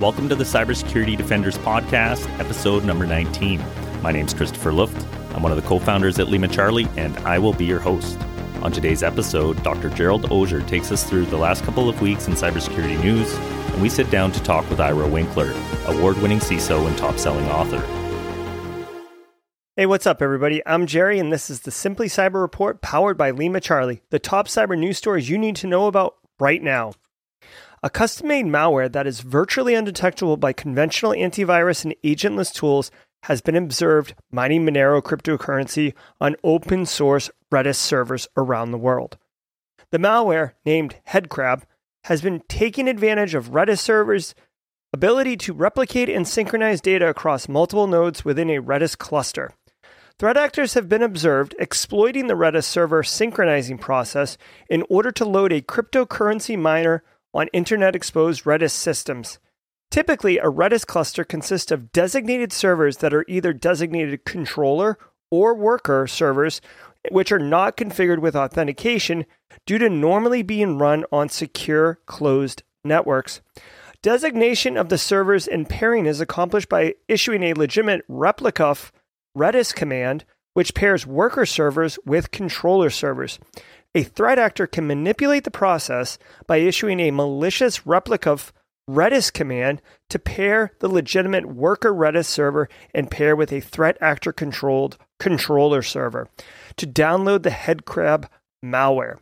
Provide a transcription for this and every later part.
Welcome to the Cybersecurity Defenders Podcast, episode number 19. My name is Christopher Luft. I'm one of the co founders at Lima Charlie, and I will be your host. On today's episode, Dr. Gerald Auger takes us through the last couple of weeks in cybersecurity news, and we sit down to talk with Ira Winkler, award winning CISO and top selling author. Hey, what's up, everybody? I'm Jerry, and this is the Simply Cyber Report powered by Lima Charlie, the top cyber news stories you need to know about right now. A custom made malware that is virtually undetectable by conventional antivirus and agentless tools has been observed mining Monero cryptocurrency on open source Redis servers around the world. The malware, named Headcrab, has been taking advantage of Redis servers' ability to replicate and synchronize data across multiple nodes within a Redis cluster. Threat actors have been observed exploiting the Redis server synchronizing process in order to load a cryptocurrency miner on internet exposed Redis systems. Typically, a Redis cluster consists of designated servers that are either designated controller or worker servers, which are not configured with authentication due to normally being run on secure closed networks. Designation of the servers and pairing is accomplished by issuing a legitimate replica Redis command, which pairs worker servers with controller servers. A threat actor can manipulate the process by issuing a malicious replica of Redis command to pair the legitimate worker Redis server and pair with a threat actor controlled controller server to download the Headcrab malware.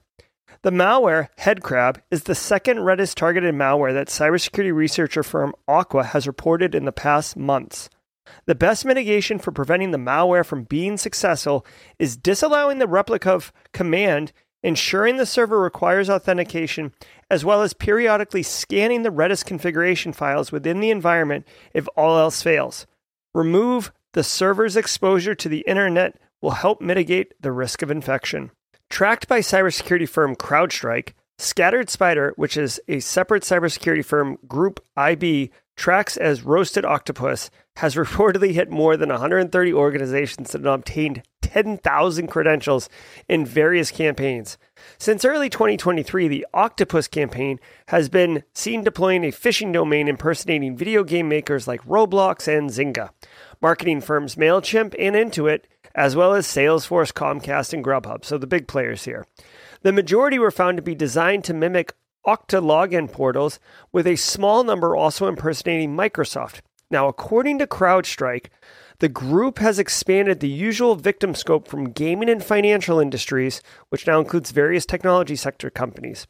The malware, Headcrab, is the second Redis targeted malware that cybersecurity researcher firm Aqua has reported in the past months. The best mitigation for preventing the malware from being successful is disallowing the replica of command ensuring the server requires authentication, as well as periodically scanning the Redis configuration files within the environment if all else fails. Remove the server's exposure to the internet will help mitigate the risk of infection. Tracked by cybersecurity firm CrowdStrike, Scattered Spider, which is a separate cybersecurity firm, Group IB, tracks as Roasted Oktapus, has reportedly hit more than 130 organizations have obtained 10,000 credentials in various campaigns. Since early 2023, the Oktapus campaign has been seen deploying a phishing domain impersonating video game makers like Roblox and Zynga, marketing firms MailChimp and Intuit, as well as Salesforce, Comcast, and Grubhub, so the big players here. The majority were found to be designed to mimic Okta login portals, with a small number also impersonating Microsoft. Now, according to CrowdStrike, the group has expanded the usual victim scope from gaming and financial industries, which now includes various technology sector companies.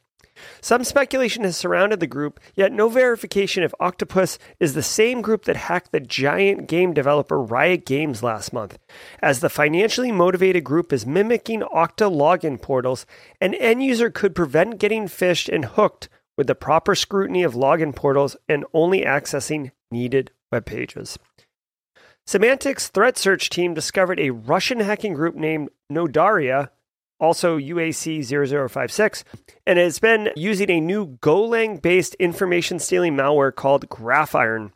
Some speculation has surrounded the group, yet no verification if Oktapus is the same group that hacked the giant game developer Riot Games last month. As the financially motivated group is mimicking Okta login portals, an end user could prevent getting phished and hooked with the proper scrutiny of login portals and only accessing needed web pages. Symantec's threat search team discovered a Russian hacking group named Nodaria, also UAC 0056, and has been using a new Golang based information stealing malware called Graphiron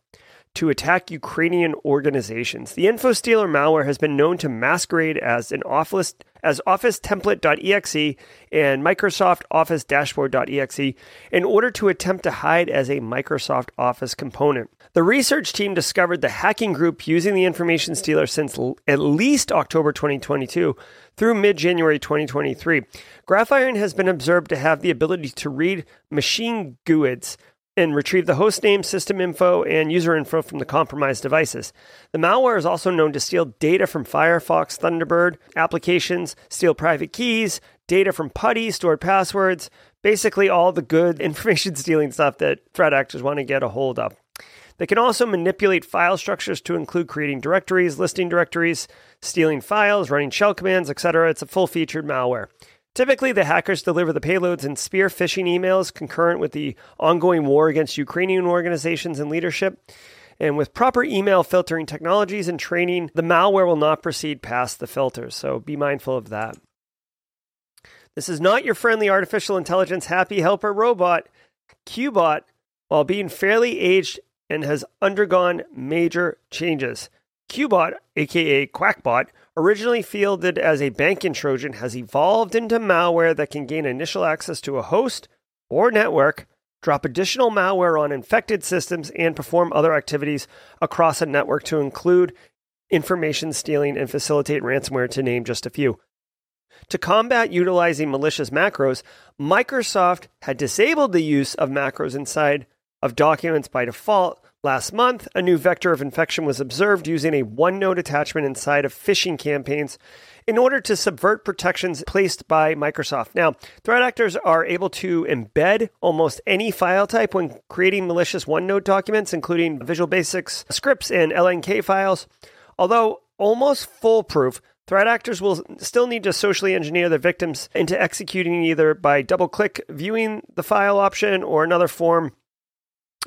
to attack Ukrainian organizations. The info stealer malware has been known to masquerade as an office as Office Template.exe and Microsoft Office Dashboard.exe in order to attempt to hide as a Microsoft Office component. The research team discovered the hacking group using the information stealer since l- at least October 2022 through mid January 2023. Graphiron has been observed to have the ability to read machine GUIDs and retrieve the host name, system info, and user info from the compromised devices. The malware is also known to steal data from Firefox, Thunderbird applications, steal private keys, data from PuTTY, stored passwords, basically all the good information stealing stuff that threat actors want to get a hold of. They can also manipulate file structures to include creating directories, listing directories, stealing files, running shell commands, etc. It's a full featured malware. Typically, the hackers deliver the payloads in spear phishing emails concurrent with the ongoing war against Ukrainian organizations and leadership. And with proper email filtering technologies and training, the malware will not proceed past the filters. So be mindful of that. This is not your friendly artificial intelligence happy helper robot. Qbot, while being fairly aged and has undergone major changes. Qbot, aka QakBot, originally fielded as a banking Trojan, has evolved into malware that can gain initial access to a host or network drop additional malware on infected systems, and perform other activities across a network to include information stealing and facilitate ransomware, to name just a few. To combat utilizing malicious macros, Microsoft had disabled the use of macros inside of documents by default. Last month, a new vector of infection was observed using a OneNote attachment inside of phishing campaigns in order to subvert protections placed by Microsoft. Now, threat actors are able to embed almost any file type when creating malicious OneNote documents, including Visual Basics scripts and LNK files. Although almost foolproof, Threat actors will still need to socially engineer their victims into executing either by double click viewing the file option or another form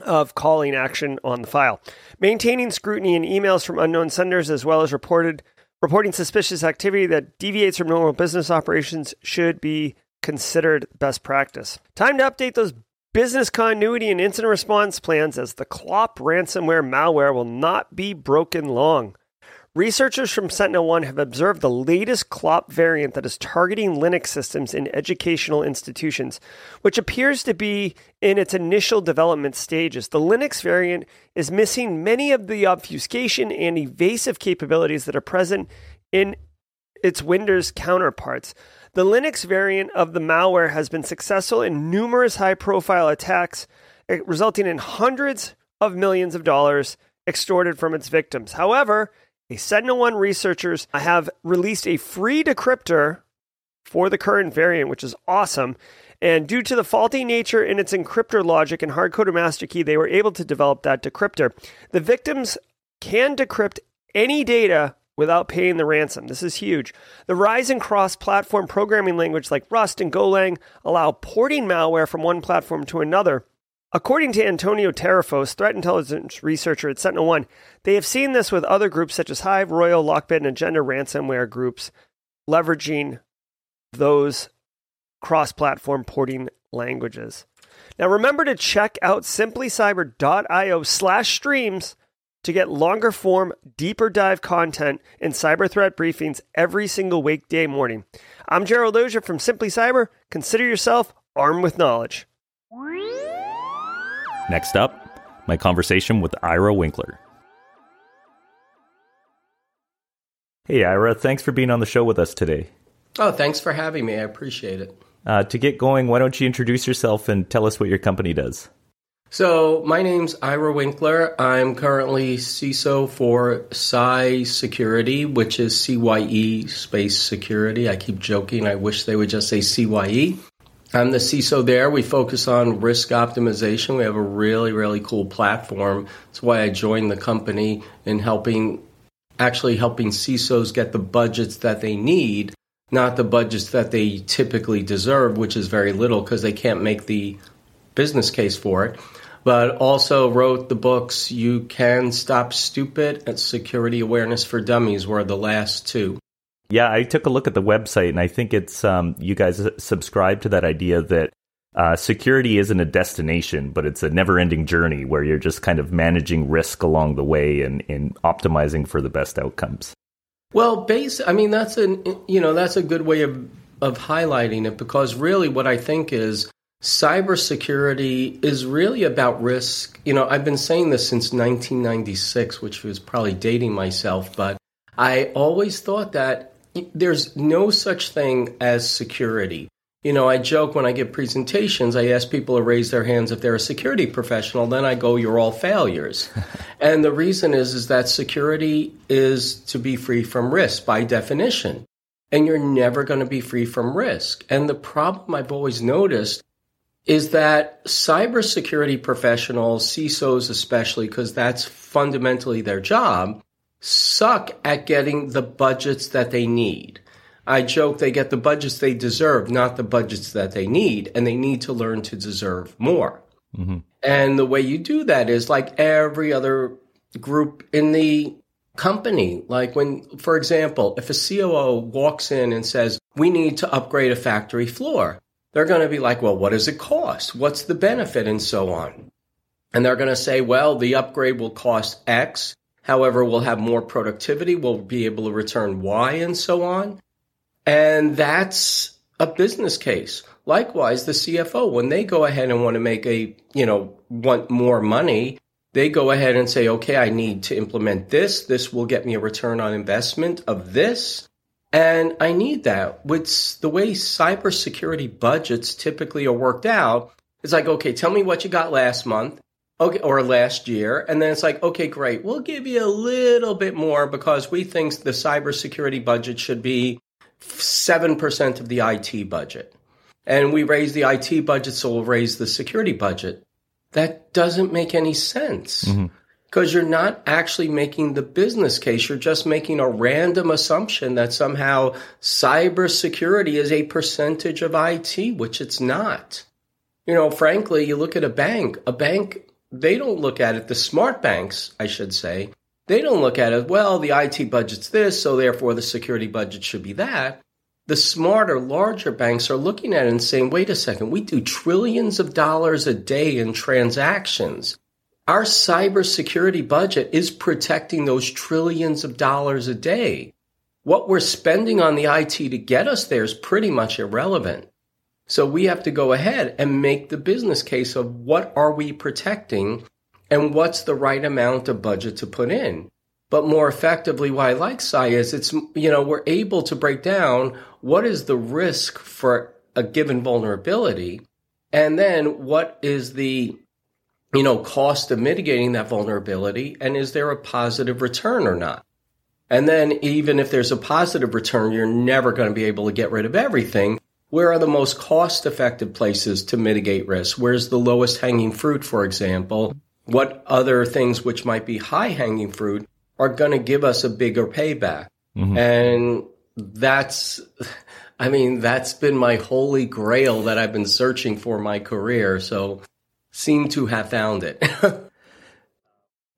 of calling action on the file. Maintaining scrutiny in emails from unknown senders as well as reported reporting suspicious activity that deviates from normal business operations should be considered best practice. Time to update those business continuity and incident response plans as the Clop ransomware malware will not be broken long. Researchers from SentinelOne have observed the latest CLOP variant that is targeting Linux systems in educational institutions, which appears to be in its initial development stages. The Linux variant is missing many of the obfuscation and evasive capabilities that are present in its Windows counterparts. The Linux variant of the malware has been successful in numerous high profile attacks, resulting in hundreds of millions of dollars extorted from its victims. However, a SentinelOne researchers have released a free decryptor for the current variant, which is awesome. And due to the faulty nature in its encryptor logic and hard-coded master key, they were able to develop that decryptor. The victims can decrypt any data without paying the ransom. This is huge. The rise in cross platform programming language like Rust and Golang allow porting malware from one platform to another According to Antonio Tarrafos, threat intelligence researcher at Sentinel One, they have seen this with other groups such as Hive, Royal, Lockbit, and Agenda ransomware groups leveraging those cross platform porting languages. Now remember to check out simplycyber.io slash streams to get longer form, deeper dive content and cyber threat briefings every single weekday morning. I'm Gerald Auger from Simply Cyber. Consider yourself armed with knowledge. Next up, my conversation with Ira Winkler. Hey, Ira, thanks for being on the show with us today. Oh, thanks for having me. I appreciate it. Uh, to get going, why don't you introduce yourself and tell us what your company does? So, my name's Ira Winkler. I'm currently CISO for CYE Security, which is CYE Space Security. I keep joking. I wish they would just say CYE. I'm the CISO there. We focus on risk optimization. We have a really, really cool platform. That's why I joined the company in helping, actually helping CISOs get the budgets that they need, not the budgets that they typically deserve, which is very little because they can't make the business case for it. But also wrote the books You Can Stop Stupid and Security Awareness for Dummies were the last two. Yeah, I took a look at the website, and I think it's um, you guys subscribe to that idea that uh, security isn't a destination, but it's a never-ending journey where you're just kind of managing risk along the way and, and optimizing for the best outcomes. Well, base. I mean, that's an you know that's a good way of of highlighting it because really, what I think is cybersecurity is really about risk. You know, I've been saying this since 1996, which was probably dating myself, but I always thought that there's no such thing as security. You know, I joke when I give presentations, I ask people to raise their hands if they're a security professional, then I go, you're all failures. and the reason is, is that security is to be free from risk by definition. And you're never going to be free from risk. And the problem I've always noticed is that cybersecurity professionals, CISOs especially, because that's fundamentally their job, suck at getting the budgets that they need. I joke they get the budgets they deserve, not the budgets that they need, and they need to learn to deserve more. Mm-hmm. And the way you do that is like every other group in the company. Like when, for example, if a COO walks in and says, we need to upgrade a factory floor, they're going to be like, well, what does it cost? What's the benefit? And so on. And they're going to say, well, the upgrade will cost X However, we'll have more productivity. We'll be able to return Y and so on. And that's a business case. Likewise, the CFO, when they go ahead and want to make a, you know, want more money, they go ahead and say, okay, I need to implement this. This will get me a return on investment of this. And I need that. With the way cybersecurity budgets typically are worked out, it's like, okay, tell me what you got last month. Okay, or last year. And then it's like, okay, great. We'll give you a little bit more because we think the cybersecurity budget should be 7% of the IT budget. And we raise the IT budget, so we'll raise the security budget. That doesn't make any sense. Mm-hmm because you're not actually making the business case. You're just making a random assumption that somehow cybersecurity is a percentage of IT, which it's not. You know, frankly, you look at a bank, a bank, they don't look at it, the smart banks, I should say, they don't look at it, well, the IT budget's this, so therefore the security budget should be that. The smarter, larger banks are looking at it and saying, wait a second, we do trillions of dollars a day in transactions our cybersecurity budget is protecting those trillions of dollars a day. What we're spending on the IT to get us there is pretty much irrelevant. So we have to go ahead and make the business case of what are we protecting and what's the right amount of budget to put in. But more effectively, why I like CYE is it's, you know, we're able to break down what is the risk for a given vulnerability and then what is the you know, cost of mitigating that vulnerability and is there a positive return or not? And then even if there's a positive return, you're never going to be able to get rid of everything. Where are the most cost effective places to mitigate risk? Where's the lowest hanging fruit, for example? What other things which might be high hanging fruit are going to give us a bigger payback? Mm-hmm. And that's, I mean, that's been my holy grail that I've been searching for my career. So seem to have found it.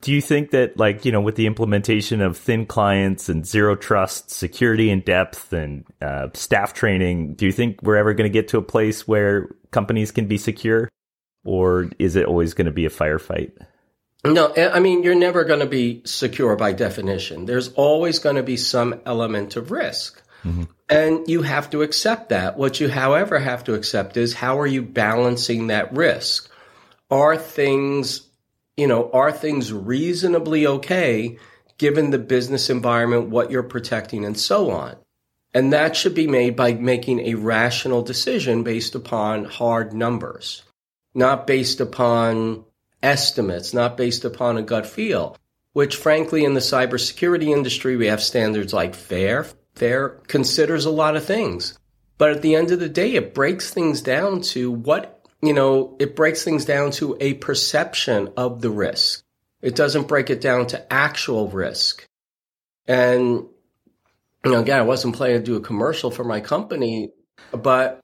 do you think that, like, you know, with the implementation of thin clients and zero trust, security in depth, and uh, staff training, do you think we're ever going to get to a place where companies can be secure? Or is it always going to be a firefight? No, I mean, you're never going to be secure by definition. There's always going to be some element of risk. Mm-hmm. And you have to accept that. What you, however, have to accept is how are you balancing that risk? are things, you know, are things reasonably okay given the business environment, what you're protecting, and so on? And that should be made by making a rational decision based upon hard numbers, not based upon estimates, not based upon a gut feel, which frankly in the cybersecurity industry, we have standards like FAIR. FAIR considers a lot of things. But at the end of the day, it breaks things down to what you know, it breaks things down to a perception of the risk. It doesn't break it down to actual risk. And, you know, again, I wasn't planning to do a commercial for my company, but,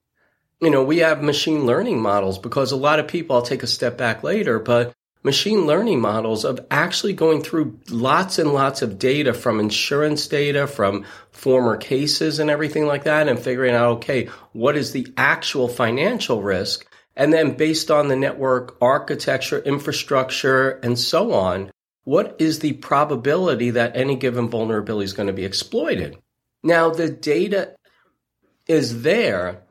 you know, we have machine learning models because a lot of people, I'll take a step back later, but machine learning models of actually going through lots and lots of data from insurance data, from former cases and everything like that, and figuring out, okay, what is the actual financial risk? And then based on the network architecture, infrastructure, and so on, what is the probability that any given vulnerability is going to be exploited? Now, the data is there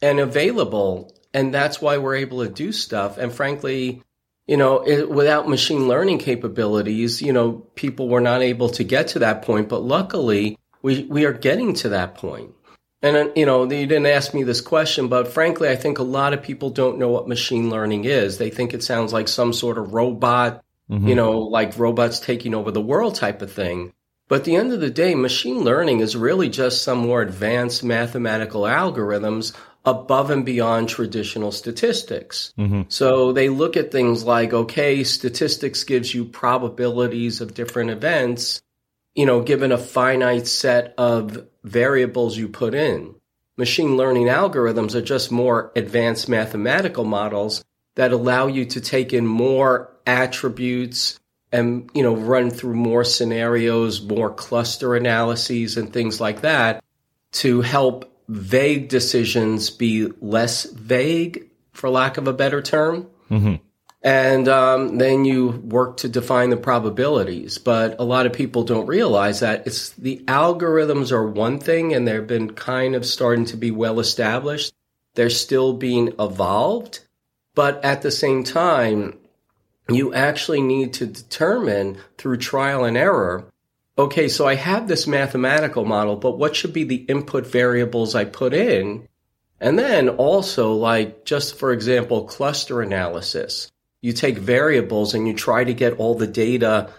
and available, and that's why we're able to do stuff. And frankly, you know, it, without machine learning capabilities, you know, people were not able to get to that point. But luckily, we, we are getting to that point. And, uh, you know, you didn't ask me this question, but frankly, I think a lot of people don't know what machine learning is. They think it sounds like some sort of robot, mm-hmm. you know, like robots taking over the world type of thing. But at the end of the day, machine learning is really just some more advanced mathematical algorithms above and beyond traditional statistics. Mm-hmm. So they look at things like, okay, statistics gives you probabilities of different events you know, given a finite set of variables you put in. Machine learning algorithms are just more advanced mathematical models that allow you to take in more attributes and, you know, run through more scenarios, more cluster analyses and things like that to help vague decisions be less vague, for lack of a better term. Mm-hmm. And um, then you work to define the probabilities. But a lot of people don't realize that it's the algorithms are one thing and they've been kind of starting to be well established. They're still being evolved. But at the same time, you actually need to determine through trial and error okay, so I have this mathematical model, but what should be the input variables I put in? And then also, like, just for example, cluster analysis. You take variables and you try to get all the data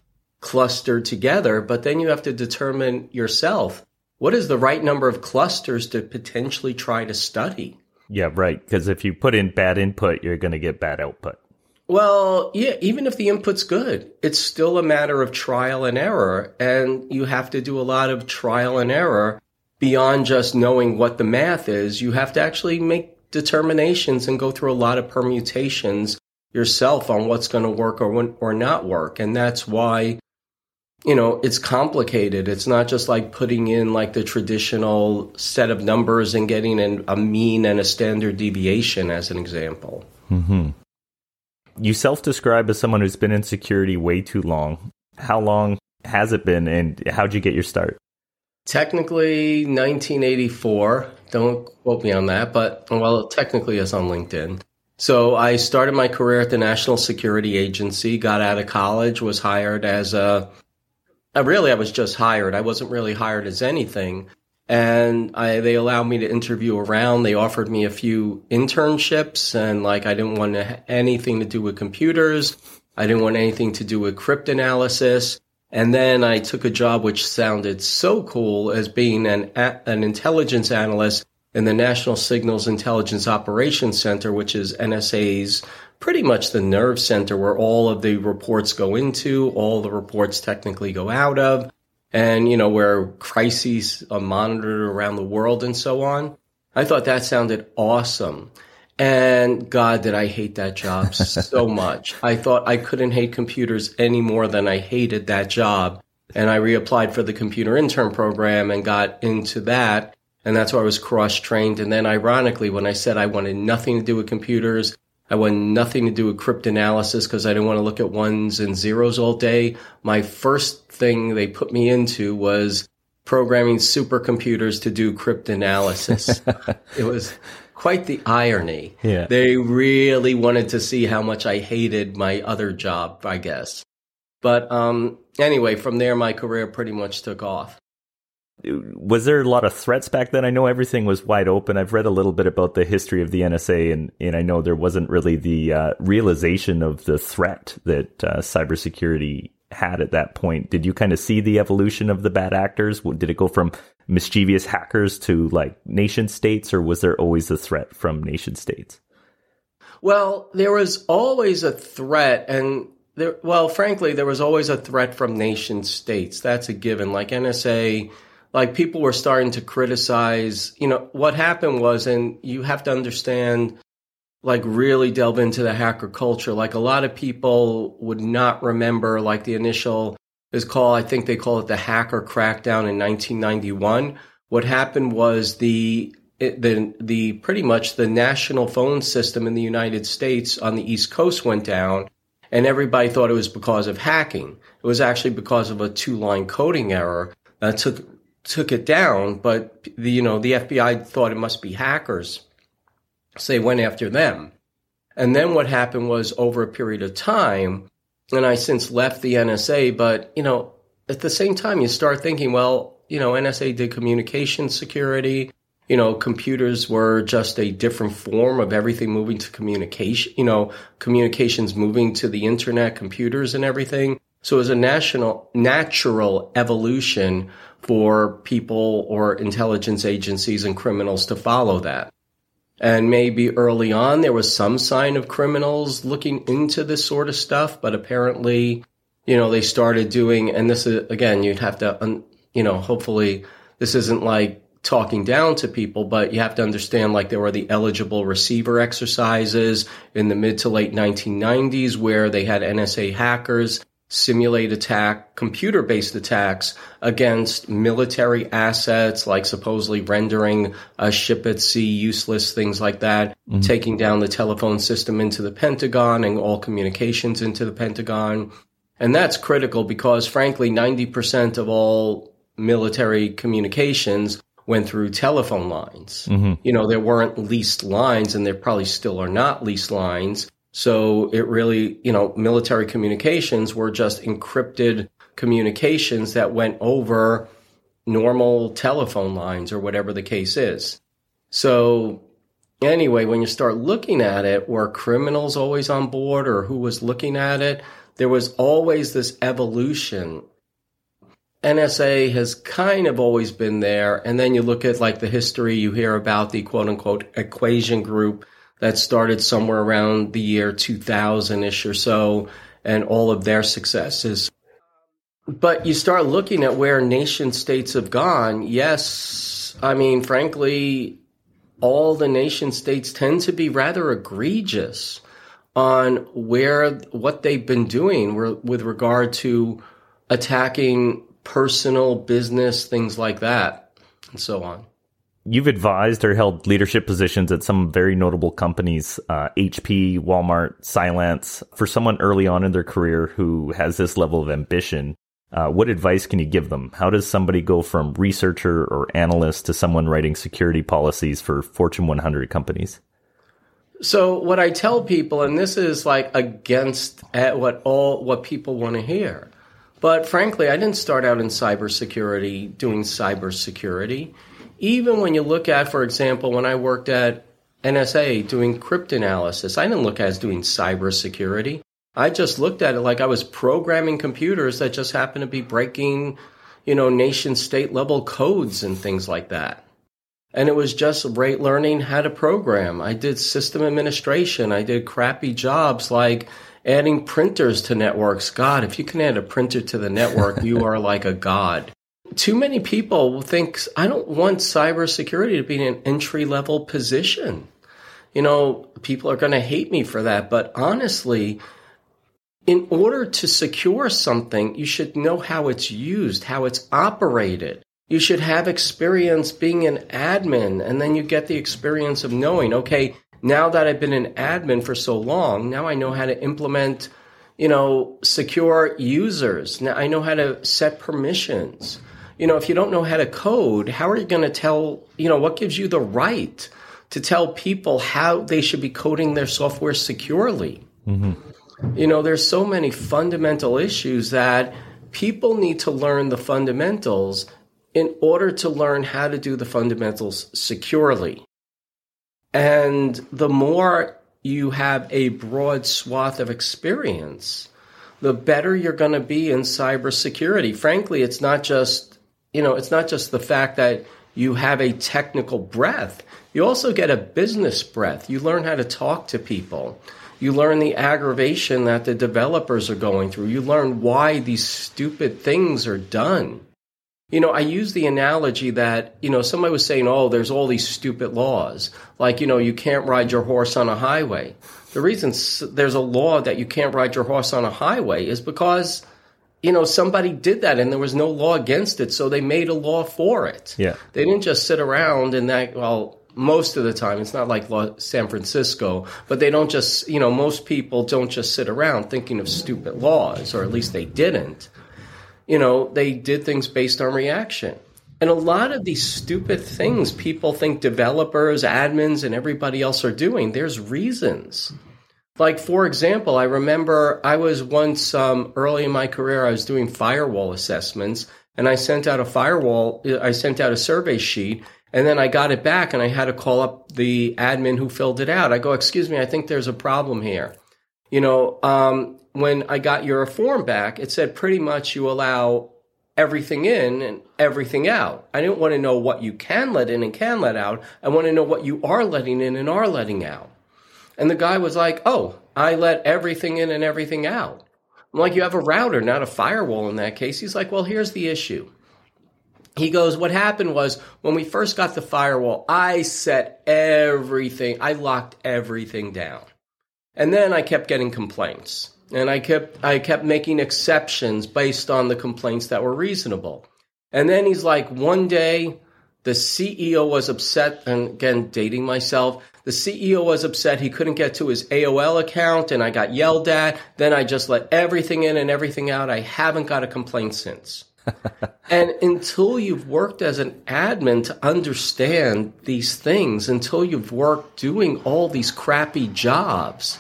clustered together, but then you have to determine yourself what is the right number of clusters to potentially try to study. Yeah, right. Because if you put in bad input, you're going to get bad output. Well, yeah, even if the input's good, it's still a matter of trial and error. And you have to do a lot of trial and error beyond just knowing what the math is. You have to actually make determinations and go through a lot of permutations yourself on what's going to work or, or not work. And that's why you know, it's complicated. It's not just like putting in like the traditional set of numbers and getting an, a mean and a standard deviation, as an example. Mm-hmm. You self describe as someone who's been in security way too long. How long has it been, and how'd you get your start? Technically, 1984. Don't quote me on that, but well, technically, it's on LinkedIn. So I started my career at the National Security Agency, got out of college, was hired as a I really I was just hired. I wasn't really hired as anything. And I, they allowed me to interview around. They offered me a few internships and like I didn't want anything to do with computers. I didn't want anything to do with cryptanalysis. And then I took a job which sounded so cool as being an, an intelligence analyst in the National Signals Intelligence Operations Center, which is NSA's pretty much the nerve center where all of the reports go into, all the reports technically go out of, and, you know, where crises are monitored around the world and so on. I thought that sounded awesome. And God, did I hate that job so much. I thought I couldn't hate computers any more than I hated that job. And I reapplied for the computer intern program and got into that. And that's where I was cross trained. And then ironically, when I said I wanted nothing to do with computers, I wanted nothing to do with cryptanalysis because I didn't want to look at ones and zeros all day. My first thing they put me into was programming supercomputers to do cryptanalysis. it was quite the irony. Yeah. They really wanted to see how much I hated my other job, I guess. But um, anyway, from there, my career pretty much took off was there a lot of threats back then? I know everything was wide open. I've read a little bit about the history of the NSA, and, and I know there wasn't really the uh, realization of the threat that uh, cybersecurity had at that point. Did you kind of see the evolution of the bad actors? Did it go from mischievous hackers to like nation states, or was there always a threat from nation states? Well, there was always a threat, and there, well, frankly, there was always a threat from nation states. That's a given. Like NSA like people were starting to criticize, you know, what happened was, and you have to understand, like really delve into the hacker culture. Like a lot of people would not remember, like the initial is called, I think they call it the hacker crackdown in 1991. What happened was the the the pretty much the national phone system in the United States on the East Coast went down, and everybody thought it was because of hacking. It was actually because of a two line coding error that took took it down, but the, you know, the FBI thought it must be hackers. So they went after them. And then what happened was over a period of time, and I since left the NSA, but you know, at the same time you start thinking, well, you know, NSA did communication security. You know, computers were just a different form of everything moving to communication, you know, communications moving to the internet, computers and everything. So it was a national, natural evolution for people or intelligence agencies and criminals to follow that. And maybe early on there was some sign of criminals looking into this sort of stuff, but apparently, you know, they started doing, and this is, again, you'd have to, you know, hopefully this isn't like talking down to people, but you have to understand like there were the eligible receiver exercises in the mid to late 1990s where they had NSA hackers simulate attack, computer based attacks against military assets, like supposedly rendering a ship at sea useless, things like that, mm-hmm. taking down the telephone system into the Pentagon and all communications into the Pentagon. And that's critical because frankly, 90% of all military communications went through telephone lines. Mm-hmm. You know, there weren't leased lines and there probably still are not leased lines. So it really, you know, military communications were just encrypted communications that went over normal telephone lines or whatever the case is. So anyway, when you start looking at it, were criminals always on board or who was looking at it? There was always this evolution NSA has kind of always been there. And then you look at like the history, you hear about the quote unquote equation group that started somewhere around the year 2000 ish or so and all of their successes. But you start looking at where nation states have gone. Yes, I mean, frankly, all the nation states tend to be rather egregious on where what they've been doing with regard to attacking personal, business, things like that, and so on. You've advised or held leadership positions at some very notable companies, uh, HP, Walmart, Cylance. For someone early on in their career who has this level of ambition, uh, what advice can you give them? How does somebody go from researcher or analyst to someone writing security policies for Fortune 100 companies? So what I tell people, and this is like against eh, what all what people want to hear, but frankly, I didn't start out in cybersecurity doing cybersecurity. Even when you look at, for example, when I worked at NSA doing cryptanalysis, I didn't look at as doing cybersecurity. I just looked at it like I was programming computers that just happened to be breaking, you know, nation state level codes and things like that. And it was just great learning how to program. I did system administration. I did crappy jobs like adding printers to networks. God, if you can add a printer to the network, you are like a god. Too many people think I don't want cybersecurity to be an entry level position. You know, people are going to hate me for that, but honestly, in order to secure something, you should know how it's used, how it's operated. You should have experience being an admin, and then you get the experience of knowing, okay, now that I've been an admin for so long, now I know how to implement, you know, secure users. Now I know how to set permissions. You know, if you don't know how to code, how are you going to tell, you know, what gives you the right to tell people how they should be coding their software securely? Mm-hmm. You know, there's so many fundamental issues that people need to learn the fundamentals in order to learn how to do the fundamentals securely. And the more you have a broad swath of experience, the better you're going to be in cybersecurity. Frankly, it's not just, you know, it's not just the fact that you have a technical breadth. You also get a business breadth. You learn how to talk to people. You learn the aggravation that the developers are going through. You learn why these stupid things are done. You know, I use the analogy that, you know, somebody was saying, oh, there's all these stupid laws. Like, you know, you can't ride your horse on a highway. The reason there's a law that you can't ride your horse on a highway is because, you know, somebody did that and there was no law against it. So they made a law for it. Yeah. They didn't just sit around and that, well, most of the time, it's not like San Francisco, but they don't just, you know, most people don't just sit around thinking of stupid laws, or at least they didn't you know, they did things based on reaction. And a lot of these stupid things people think developers, admins, and everybody else are doing, there's reasons. Like, for example, I remember I was once um, early in my career, I was doing firewall assessments, and I sent out a firewall, I sent out a survey sheet, and then I got it back and I had to call up the admin who filled it out. I go, Excuse me, I think there's a problem here. You know, um, when I got your form back, it said pretty much you allow everything in and everything out. I didn't want to know what you can let in and can let out. I want to know what you are letting in and are letting out. And the guy was like, Oh, I let everything in and everything out. I'm like, You have a router, not a firewall in that case. He's like, Well, here's the issue. He goes, What happened was when we first got the firewall, I set everything, I locked everything down. And then I kept getting complaints and I kept I kept making exceptions based on the complaints that were reasonable. And then he's like, one day the CEO was upset, and again dating myself. The CEO was upset he couldn't get to his AOL account, and I got yelled at. Then I just let everything in and everything out. I haven't got a complaint since. and until you've worked as an admin to understand these things, until you've worked doing all these crappy jobs,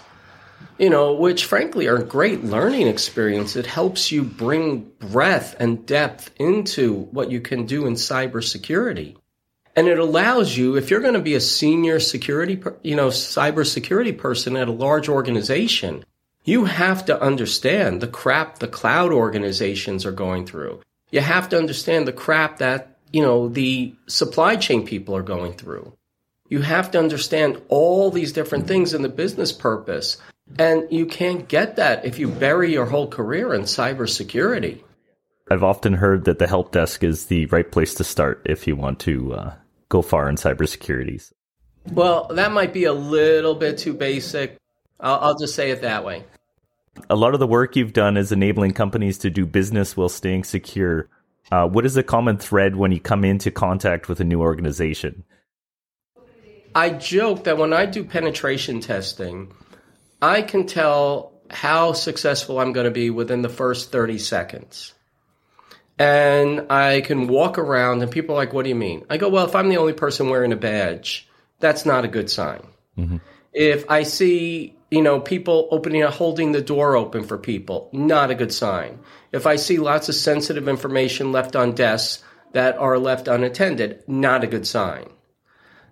you know, which frankly are a great learning experience, it helps you bring breadth and depth into what you can do in cybersecurity. And it allows you, if you're going to be a senior security, you know, cybersecurity person at a large organization, you have to understand the crap the cloud organizations are going through. You have to understand the crap that, you know, the supply chain people are going through. You have to understand all these different things in the business purpose. And you can't get that if you bury your whole career in cybersecurity. I've often heard that the help desk is the right place to start if you want to uh, go far in cybersecurity. Well, that might be a little bit too basic. I'll, I'll just say it that way. A lot of the work you've done is enabling companies to do business while staying secure. Uh, what is the common thread when you come into contact with a new organization? I joke that when I do penetration testing, I can tell how successful I'm going to be within the first 30 seconds and I can walk around and people are like, what do you mean? I go, well, if I'm the only person wearing a badge, that's not a good sign. Mm-hmm. If I see, you know, people opening, holding the door open for people, not a good sign. If I see lots of sensitive information left on desks that are left unattended, not a good sign.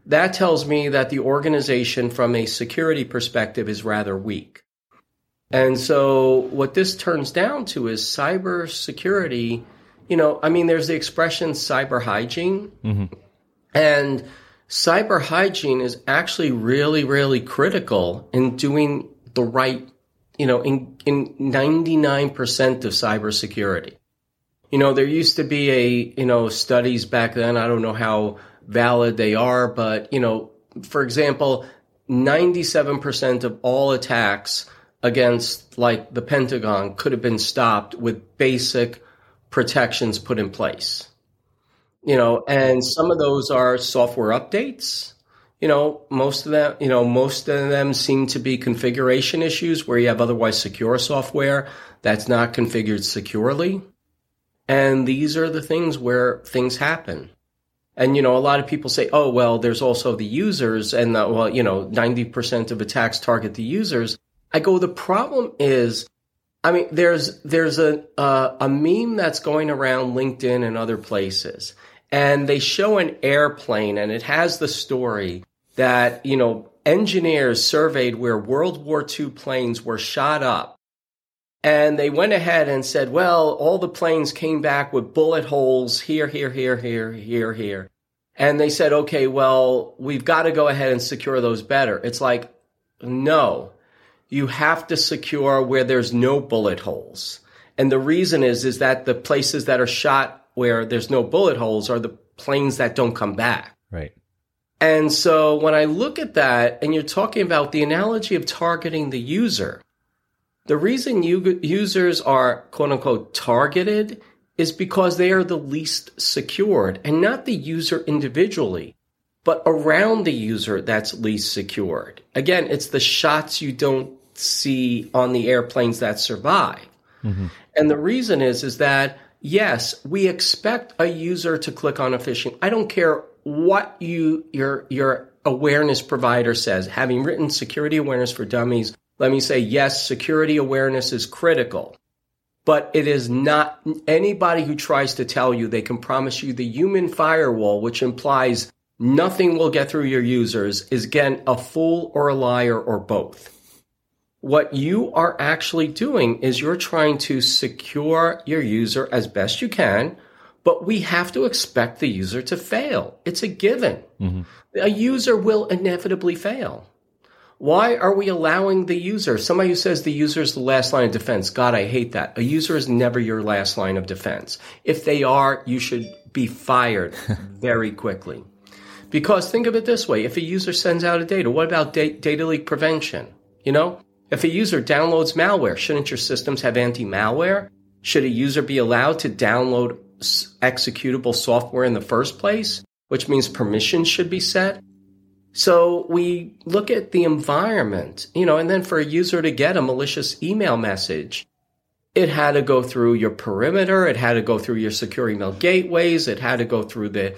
That tells me that the organization from a security perspective is rather weak. And so what this turns down to is cybersecurity you know, I mean, there's the expression cyber hygiene. Mm-hmm. And cyber hygiene is actually really, really critical in doing the right, you know, in, in 99% of cybersecurity. You know, there used to be a, you know, studies back then. I don't know how valid they are, but, you know, for example, 97% of all attacks against like the Pentagon could have been stopped with basic protections put in place. You know, and some of those are software updates. You know, most of them, you know, most of them seem to be configuration issues where you have otherwise secure software that's not configured securely. And these are the things where things happen. And, you know, a lot of people say, oh, well, there's also the users and, the, well, you know, 90% of attacks target the users. I go, the problem is I mean, there's there's a uh, a meme that's going around LinkedIn and other places, and they show an airplane, and it has the story that you know engineers surveyed where World War II planes were shot up, and they went ahead and said, well, all the planes came back with bullet holes here, here, here, here, here, here, and they said, okay, well, we've got to go ahead and secure those better. It's like, no you have to secure where there's no bullet holes. And the reason is, is that the places that are shot where there's no bullet holes are the planes that don't come back. Right. And so when I look at that and you're talking about the analogy of targeting the user, the reason you, users are quote unquote targeted is because they are the least secured and not the user individually, but around the user that's least secured. Again, it's the shots you don't see on the airplanes that survive. Mm-hmm. And the reason is is that yes, we expect a user to click on a phishing. I don't care what you your your awareness provider says. Having written security awareness for dummies, let me say yes, security awareness is critical. But it is not anybody who tries to tell you they can promise you the human firewall, which implies nothing will get through your users, is again a fool or a liar or both what you are actually doing is you're trying to secure your user as best you can, but we have to expect the user to fail. It's a given. Mm-hmm. A user will inevitably fail. Why are we allowing the user? Somebody who says the user is the last line of defense. God, I hate that. A user is never your last line of defense. If they are, you should be fired very quickly. Because think of it this way. If a user sends out a data, what about da- data leak prevention? You know, if a user downloads malware, shouldn't your systems have anti-malware? Should a user be allowed to download executable software in the first place, which means permissions should be set? So we look at the environment, you know, and then for a user to get a malicious email message, it had to go through your perimeter. It had to go through your secure email gateways. It had to go through the,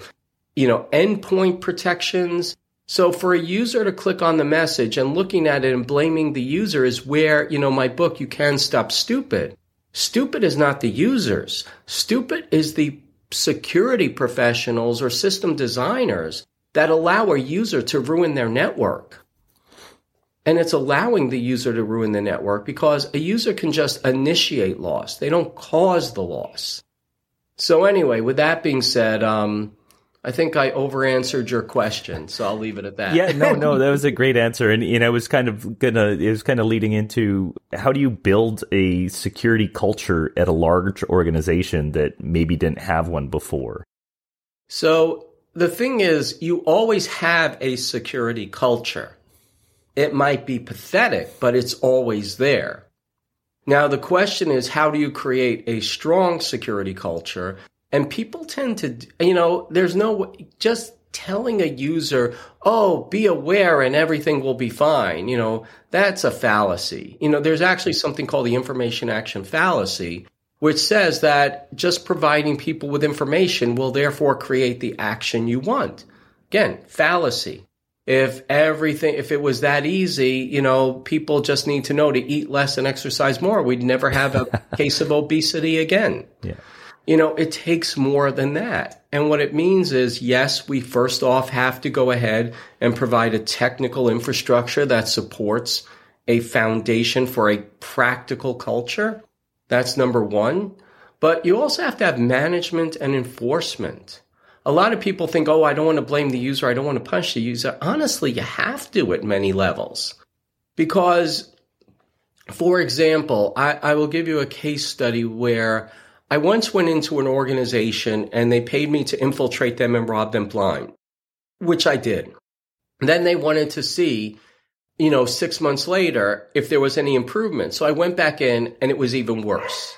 you know, endpoint protections. So for a user to click on the message and looking at it and blaming the user is where, you know, my book, You Can Stop Stupid. Stupid is not the users. Stupid is the security professionals or system designers that allow a user to ruin their network. And it's allowing the user to ruin the network because a user can just initiate loss. They don't cause the loss. So anyway, with that being said, um, I think I over answered your question, so I'll leave it at that. Yeah, no, no, that was a great answer, and you know, it was kind of gonna, it was kind of leading into how do you build a security culture at a large organization that maybe didn't have one before. So the thing is, you always have a security culture. It might be pathetic, but it's always there. Now, the question is, how do you create a strong security culture? And people tend to, you know, there's no, just telling a user, oh, be aware and everything will be fine, you know, that's a fallacy. You know, there's actually something called the information action fallacy, which says that just providing people with information will therefore create the action you want. Again, fallacy if everything if it was that easy you know people just need to know to eat less and exercise more we'd never have a case of obesity again yeah you know it takes more than that and what it means is yes we first off have to go ahead and provide a technical infrastructure that supports a foundation for a practical culture that's number 1 but you also have to have management and enforcement a lot of people think, oh, I don't want to blame the user. I don't want to punish the user. Honestly, you have to at many levels. Because, for example, I, I will give you a case study where I once went into an organization and they paid me to infiltrate them and rob them blind, which I did. Then they wanted to see, you know, six months later if there was any improvement. So I went back in and it was even worse.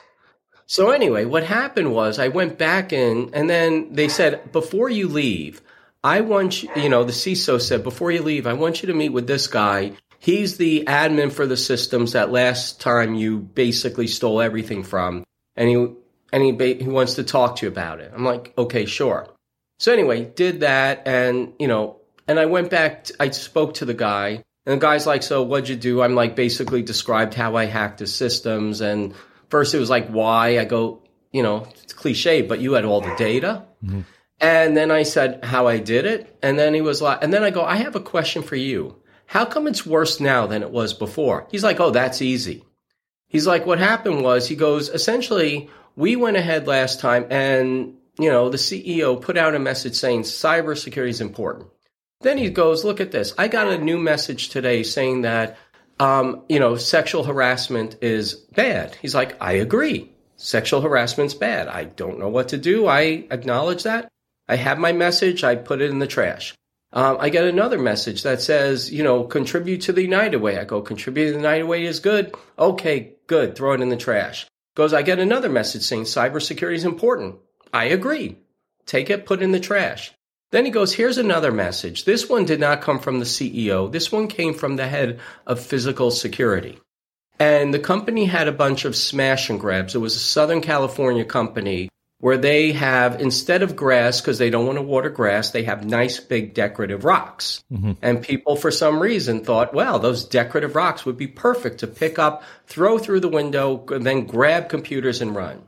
So anyway, what happened was I went back in and then they said, before you leave, I want you, you know, the CISO said, before you leave, I want you to meet with this guy. He's the admin for the systems that last time you basically stole everything from. And he, and he, he wants to talk to you about it. I'm like, okay, sure. So anyway, did that. And, you know, and I went back, to, I spoke to the guy and the guy's like, so what'd you do? I'm like, basically described how I hacked his systems and, First, it was like, why? I go, you know, it's cliche, but you had all the data. Mm-hmm. And then I said how I did it. And then he was like, and then I go, I have a question for you. How come it's worse now than it was before? He's like, oh, that's easy. He's like, what happened was, he goes, essentially, we went ahead last time and, you know, the CEO put out a message saying cybersecurity is important. Then he goes, look at this. I got a new message today saying that um, you know, sexual harassment is bad. He's like, I agree. Sexual harassment's bad. I don't know what to do. I acknowledge that. I have my message. I put it in the trash. Um, I get another message that says, you know, contribute to the United Way. I go, contribute to the United Way is good. Okay, good. Throw it in the trash. Goes, I get another message saying cybersecurity is important. I agree. Take it, put it in the trash. Then he goes, here's another message. This one did not come from the CEO. This one came from the head of physical security. And the company had a bunch of smash and grabs. It was a Southern California company where they have, instead of grass, because they don't want to water grass, they have nice big decorative rocks. Mm-hmm. And people, for some reason, thought, well, those decorative rocks would be perfect to pick up, throw through the window, and then grab computers and run.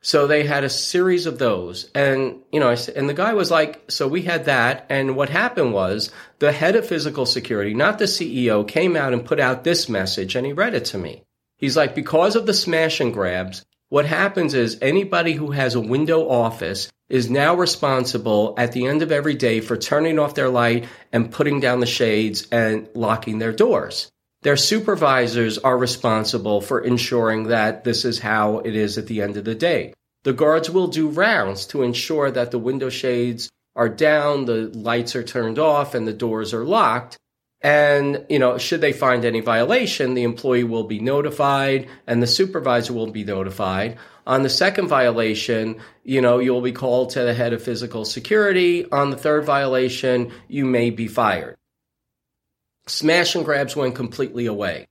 So they had a series of those. And, you know, and the guy was like, so we had that. And what happened was the head of physical security, not the CEO, came out and put out this message and he read it to me. He's like, because of the smash and grabs, what happens is anybody who has a window office is now responsible at the end of every day for turning off their light and putting down the shades and locking their doors. Their supervisors are responsible for ensuring that this is how it is at the end of the day. The guards will do rounds to ensure that the window shades are down, the lights are turned off, and the doors are locked. And, you know, should they find any violation, the employee will be notified and the supervisor will be notified. On the second violation, you know, you'll be called to the head of physical security. On the third violation, you may be fired. Smash and grabs went completely away.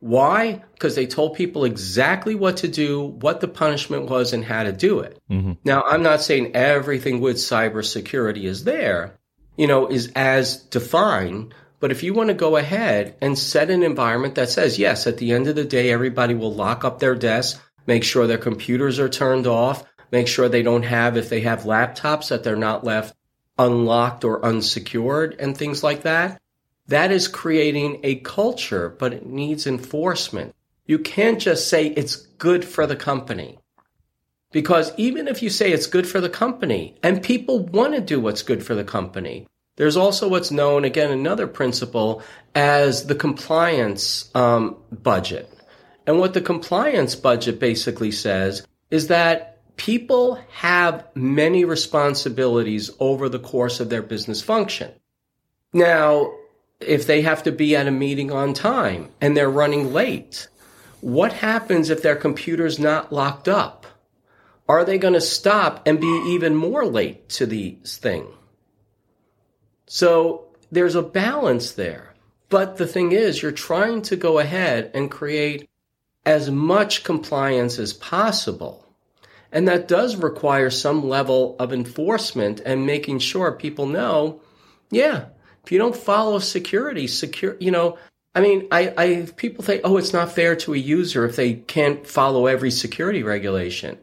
Why? Because they told people exactly what to do, what the punishment was, and how to do it. Mm-hmm. Now, I'm not saying everything with cybersecurity is there, you know, is as defined. But if you want to go ahead and set an environment that says, yes, at the end of the day, everybody will lock up their desks, make sure their computers are turned off, make sure they don't have, if they have laptops, that they're not left unlocked or unsecured and things like that. That is creating a culture, but it needs enforcement. You can't just say it's good for the company. Because even if you say it's good for the company and people want to do what's good for the company, there's also what's known, again, another principle as the compliance um, budget. And what the compliance budget basically says is that people have many responsibilities over the course of their business function. Now, if they have to be at a meeting on time and they're running late, what happens if their computer's not locked up? Are they going to stop and be even more late to the thing? So there's a balance there. But the thing is, you're trying to go ahead and create as much compliance as possible. And that does require some level of enforcement and making sure people know, yeah, if you don't follow security, secure, you know, I mean, I, I, people think, oh, it's not fair to a user if they can't follow every security regulation.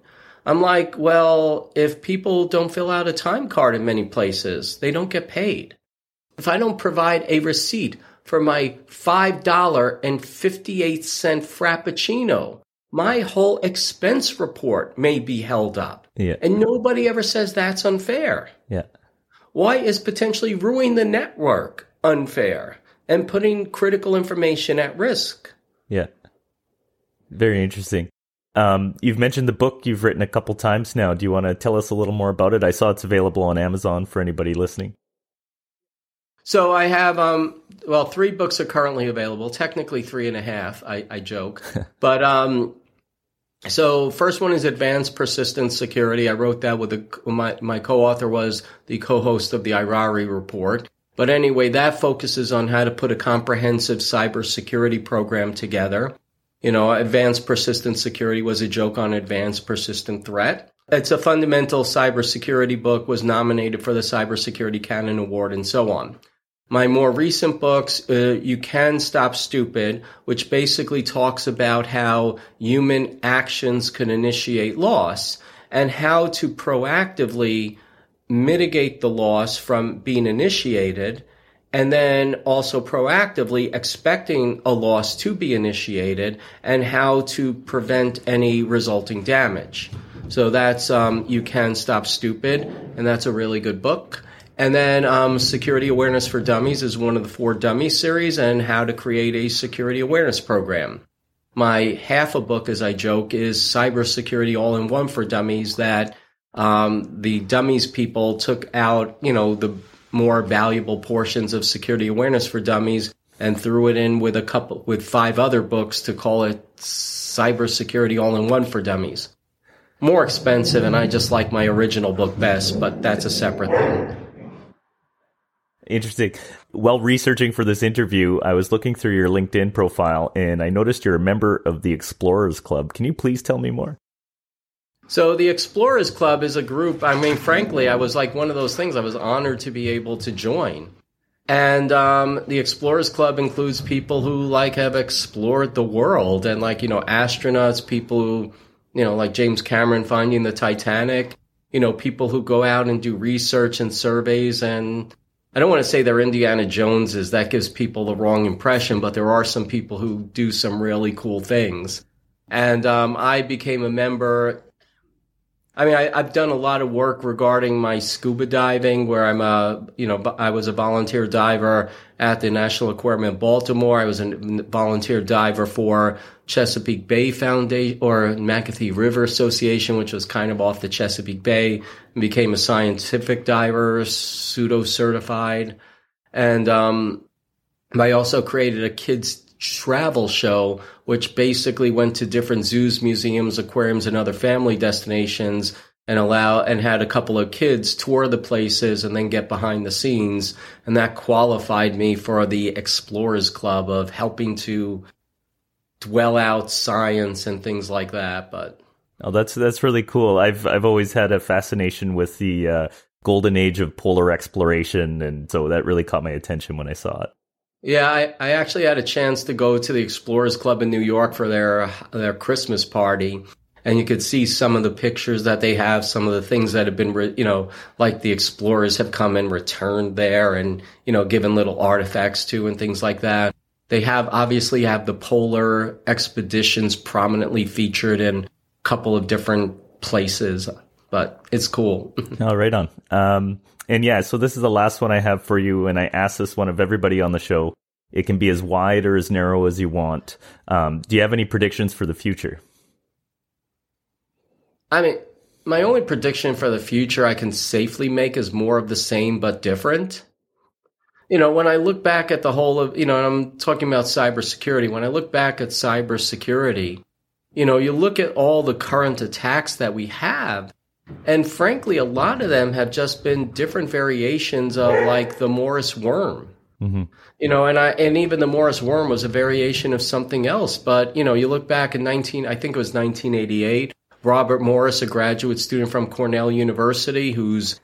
I'm like, well, if people don't fill out a time card in many places, they don't get paid. If I don't provide a receipt for my $5.58 Frappuccino, my whole expense report may be held up. Yeah. And nobody ever says that's unfair. Yeah. Why is potentially ruining the network unfair and putting critical information at risk? Yeah. Very interesting. Um, you've mentioned the book you've written a couple times now. Do you want to tell us a little more about it? I saw it's available on Amazon for anybody listening. So I have, um, well, three books are currently available. Technically, three and a half. I, I joke, but um, so first one is advanced persistent security. I wrote that with a, my my co-author was the co-host of the IRARI report. But anyway, that focuses on how to put a comprehensive cybersecurity program together. You know, advanced persistent security was a joke on advanced persistent threat. It's a fundamental cybersecurity book, was nominated for the Cybersecurity Canon Award, and so on. My more recent books, uh, You Can Stop Stupid, which basically talks about how human actions can initiate loss and how to proactively mitigate the loss from being initiated and then also proactively expecting a loss to be initiated and how to prevent any resulting damage. So that's um, You Can Stop Stupid, and that's a really good book. And then um, Security Awareness for Dummies is one of the four dummy series and how to create a security awareness program. My half a book, as I joke, is Cybersecurity All in One for Dummies that um, the dummies people took out, you know, the more valuable portions of security awareness for dummies and threw it in with a couple with five other books to call it cybersecurity all in one for dummies more expensive and i just like my original book best but that's a separate thing Interesting. While researching for this interview, I was looking through your LinkedIn profile and I noticed you're a member of the Explorers Club. Can you please tell me more? So, the Explorers Club is a group. I mean, frankly, I was like one of those things. I was honored to be able to join. And um, the Explorers Club includes people who like have explored the world and like, you know, astronauts, people who, you know, like James Cameron finding the Titanic, you know, people who go out and do research and surveys and I don't want to say they're Indiana Joneses. That gives people the wrong impression, but there are some people who do some really cool things. And um, I became a member. I mean, I, have done a lot of work regarding my scuba diving, where I'm a, you know, I was a volunteer diver at the National Aquarium in Baltimore. I was a volunteer diver for Chesapeake Bay Foundation or Magothy River Association, which was kind of off the Chesapeake Bay, and became a scientific diver, pseudo certified. And um, I also created a kids travel show, which basically went to different zoos, museums, aquariums, and other family destinations and allow and had a couple of kids tour the places and then get behind the scenes and that qualified me for the explorers club of helping to dwell out science and things like that. But oh, that's that's really cool. I've I've always had a fascination with the uh, golden age of polar exploration, and so that really caught my attention when I saw it. Yeah, I, I actually had a chance to go to the Explorers Club in New York for their their Christmas party, and you could see some of the pictures that they have, some of the things that have been, re- you know, like the explorers have come and returned there, and you know, given little artifacts to and things like that. They have obviously have the polar expeditions prominently featured in a couple of different places, but it's cool. oh, right on. Um, and yeah, so this is the last one I have for you, and I ask this one of everybody on the show. It can be as wide or as narrow as you want. Um, do you have any predictions for the future? I mean, my only prediction for the future I can safely make is more of the same but different. You know, when I look back at the whole of, you know, I'm talking about cybersecurity, when I look back at cybersecurity, you know, you look at all the current attacks that we have, and frankly, a lot of them have just been different variations of like the Morris worm. Mm-hmm. You know, and I and even the Morris worm was a variation of something else. But you know, you look back in nineteen, I think it was nineteen eighty eight. Robert Morris, a graduate student from Cornell University, whose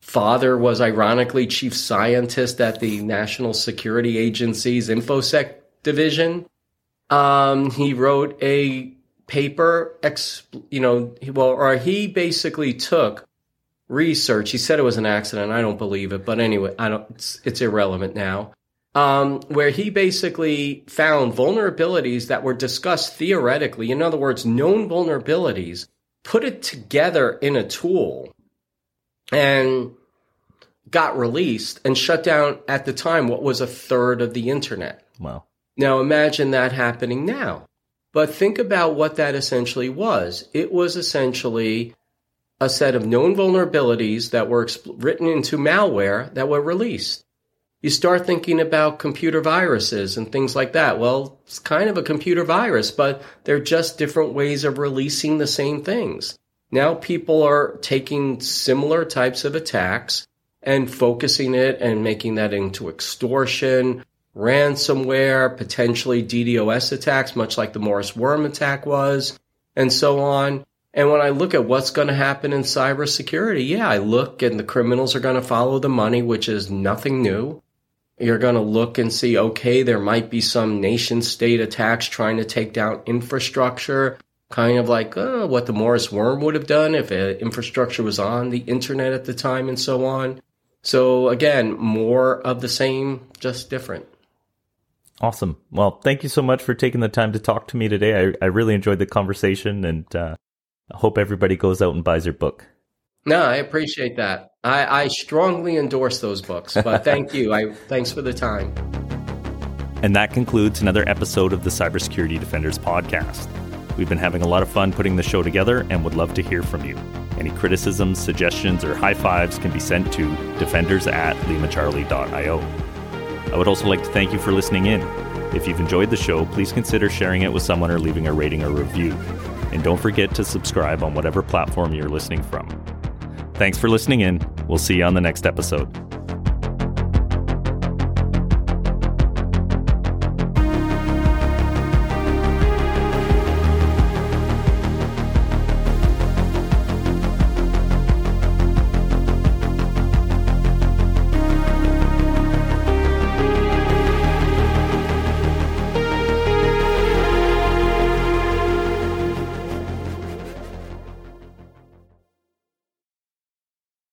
father was ironically chief scientist at the National Security Agency's InfoSec division. Um, he wrote a paper, you know, well, or he basically took research. He said it was an accident. I don't believe it, but anyway, I don't. It's, it's irrelevant now. Um, where he basically found vulnerabilities that were discussed theoretically. In other words, known vulnerabilities, put it together in a tool, and got released and shut down at the time what was a third of the internet. Wow. Now imagine that happening now. But think about what that essentially was. It was essentially a set of known vulnerabilities that were exp- written into malware that were released. You start thinking about computer viruses and things like that. Well, it's kind of a computer virus, but they're just different ways of releasing the same things. Now people are taking similar types of attacks and focusing it and making that into extortion ransomware, potentially DDoS attacks, much like the Morris Worm attack was, and so on. And when I look at what's going to happen in cybersecurity, yeah, I look and the criminals are going to follow the money, which is nothing new. You're going to look and see, okay, there might be some nation state attacks trying to take down infrastructure, kind of like uh, what the Morris Worm would have done if infrastructure was on the internet at the time and so on. So again, more of the same, just different. Awesome. Well, thank you so much for taking the time to talk to me today. I, I really enjoyed the conversation and uh, I hope everybody goes out and buys your book. No, I appreciate that. I, I strongly endorse those books, but thank you. I thanks for the time. And that concludes another episode of the Cybersecurity Defenders podcast. We've been having a lot of fun putting the show together and would love to hear from you. Any criticisms, suggestions, or high fives can be sent to defenders at limacharlie.io. I would also like to thank you for listening in. If you've enjoyed the show, please consider sharing it with someone or leaving a rating or review. And don't forget to subscribe on whatever platform you're listening from. Thanks for listening in. We'll see you on the next episode.